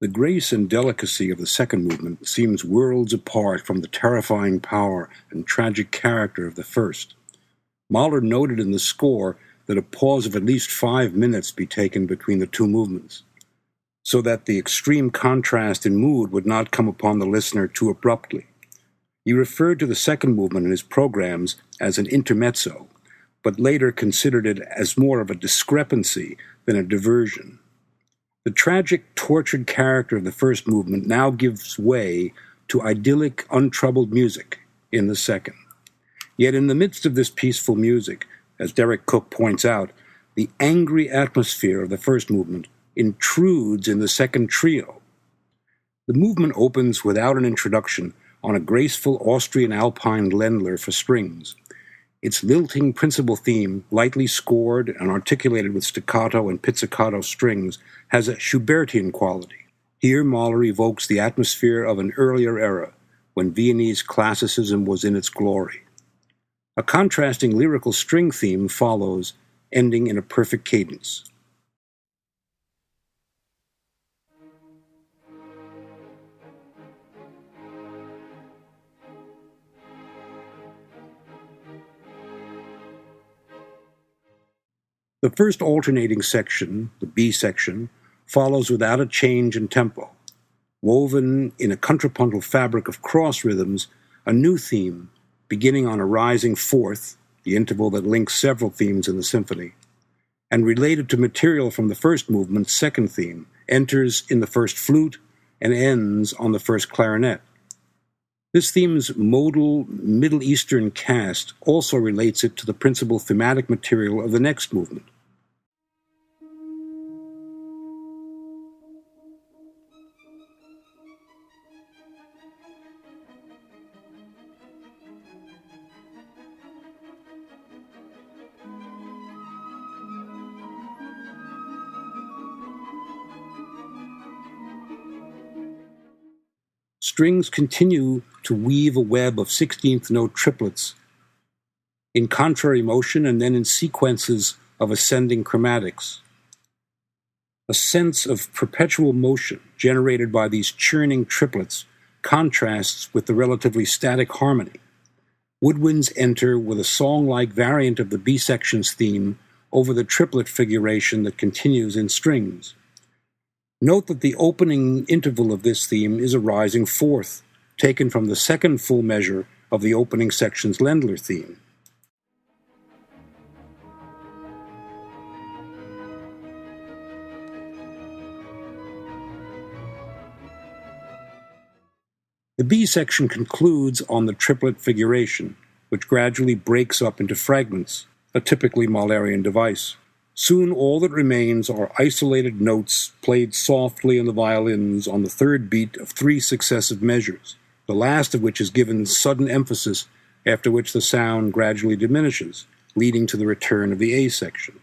The grace and delicacy of the second movement seems worlds apart from the terrifying power and tragic character of the first. Mahler noted in the score that a pause of at least five minutes be taken between the two movements, so that the extreme contrast in mood would not come upon the listener too abruptly. He referred to the second movement in his programs as an intermezzo, but later considered it as more of a discrepancy than a diversion. The tragic, tortured character of the first movement now gives way to idyllic, untroubled music in the second. Yet, in the midst of this peaceful music, as Deryck Cooke points out, the angry atmosphere of the first movement intrudes in the second trio. The movement opens without an introduction on a graceful Austrian Alpine Ländler for strings. Its lilting principal theme, lightly scored and articulated with staccato and pizzicato strings, has a Schubertian quality. Here, Mahler evokes the atmosphere of an earlier era, when Viennese classicism was in its glory. A contrasting lyrical string theme follows, ending in a perfect cadence. The first alternating section, the B section, follows without a change in tempo. Woven in a contrapuntal fabric of cross rhythms, a new theme, beginning on a rising fourth, the interval that links several themes in the symphony, and related to material from the first movement's second theme, enters in the first flute and ends on the first clarinet. This theme's modal Middle Eastern cast also relates it to the principal thematic material of the next movement. strings continue to weave a web of 16th note triplets in contrary motion and then in sequences of ascending chromatics. A sense of perpetual motion generated by these churning triplets contrasts with the relatively static harmony. Woodwinds enter with a song like variant of the B section's theme over the triplet figuration that continues in strings. Note that the opening interval of this theme is a rising fourth, taken from the second full measure of the opening section's Ländler theme. The B section concludes on the triplet figuration, which gradually breaks up into fragments, a typically Mahlerian device. Soon all that remains are isolated notes played softly on the violins on the third beat of three successive measures, the last of which is given sudden emphasis, after which the sound gradually diminishes, leading to the return of the A section.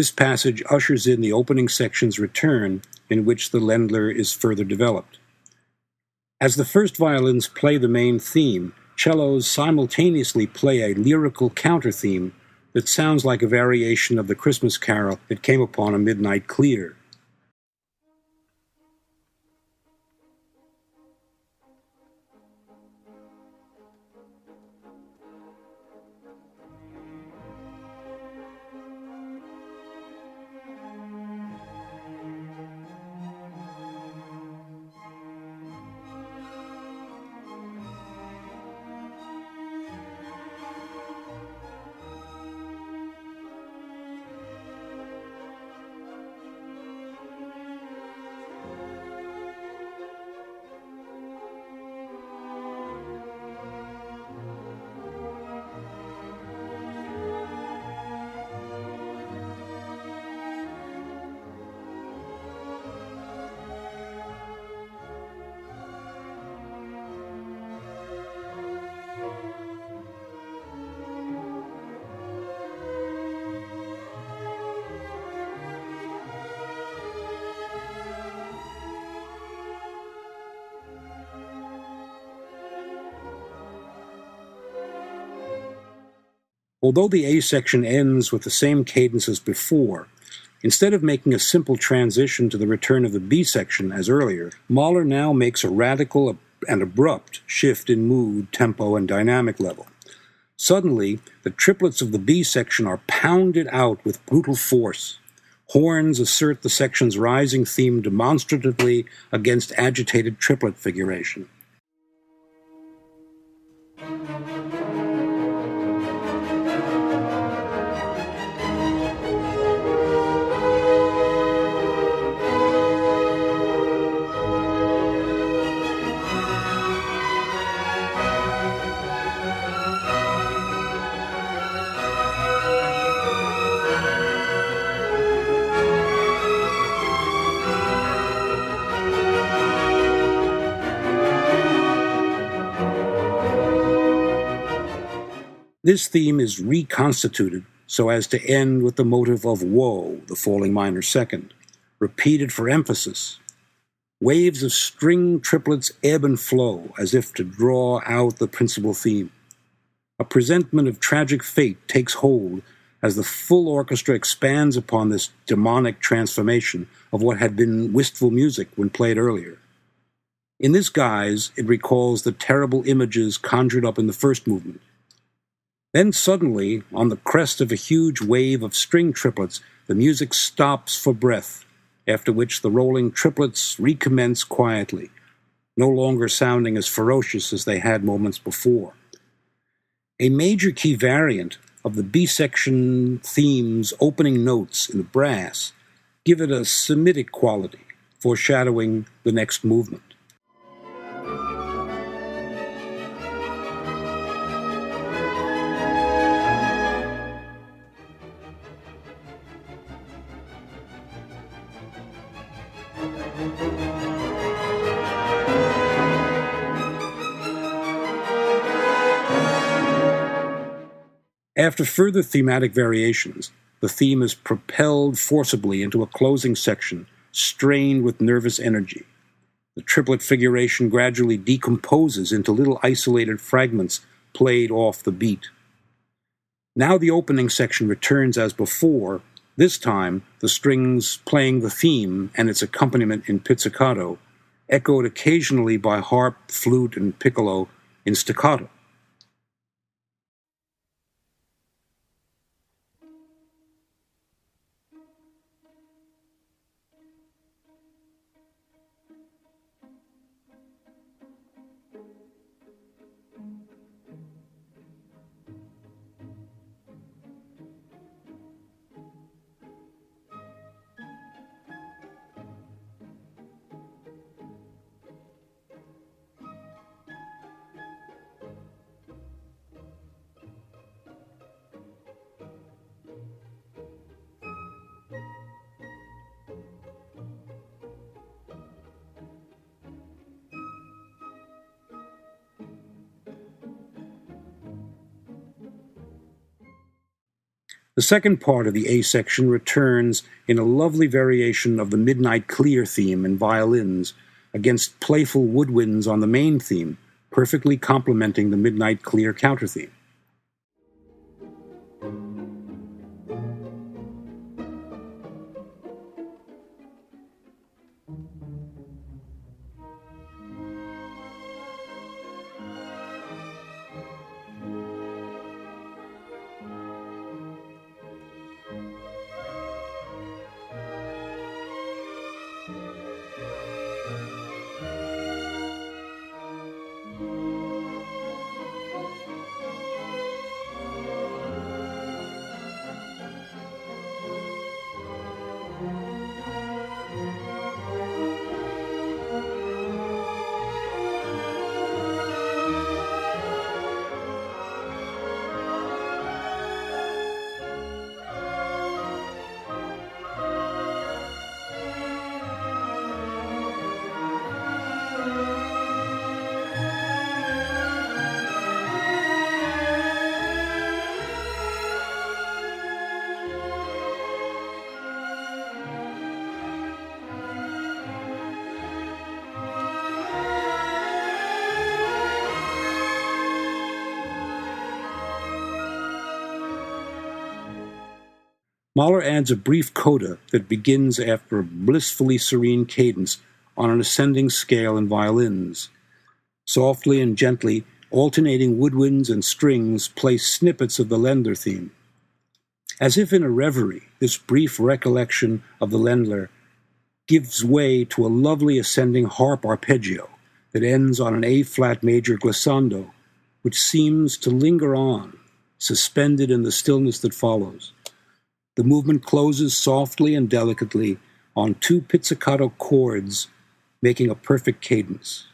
This passage ushers in the opening section's return, in which the Ländler is further developed. As the first violins play the main theme, cellos simultaneously play a lyrical counter theme that sounds like a variation of the Christmas carol that came upon a midnight clear. Although the A section ends with the same cadence as before, instead of making a simple transition to the return of the B section as earlier, Mahler now makes a radical and abrupt shift in mood, tempo, and dynamic level. Suddenly, the triplets of the B section are pounded out with brutal force. Horns assert the section's rising theme demonstratively against agitated triplet figuration. This theme is reconstituted so as to end with the motive of woe, the falling minor second, repeated for emphasis. Waves of string triplets ebb and flow as if to draw out the principal theme. A presentment of tragic fate takes hold as the full orchestra expands upon this demonic transformation of what had been wistful music when played earlier. In this guise, it recalls the terrible images conjured up in the first movement then suddenly, on the crest of a huge wave of string triplets, the music stops for breath, after which the rolling triplets recommence quietly, no longer sounding as ferocious as they had moments before. A major key variant of the B section theme's opening notes in the brass give it a Semitic quality, foreshadowing the next movement. After further thematic variations, the theme is propelled forcibly into a closing section, strained with nervous energy. The triplet figuration gradually decomposes into little isolated fragments played off the beat. Now the opening section returns as before, this time the strings playing the theme and its accompaniment in pizzicato, echoed occasionally by harp, flute, and piccolo in staccato. The second part of the A section returns in a lovely variation of the Midnight Clear theme in violins against playful woodwinds on the main theme, perfectly complementing the Midnight Clear counter theme. Mahler adds a brief coda that begins after a blissfully serene cadence on an ascending scale in violins. Softly and gently, alternating woodwinds and strings play snippets of the Ländler theme. As if in a reverie, this brief recollection of the Ländler gives way to a lovely ascending harp arpeggio that ends on an A flat major glissando, which seems to linger on, suspended in the stillness that follows. The movement closes softly and delicately on two pizzicato chords, making a perfect cadence.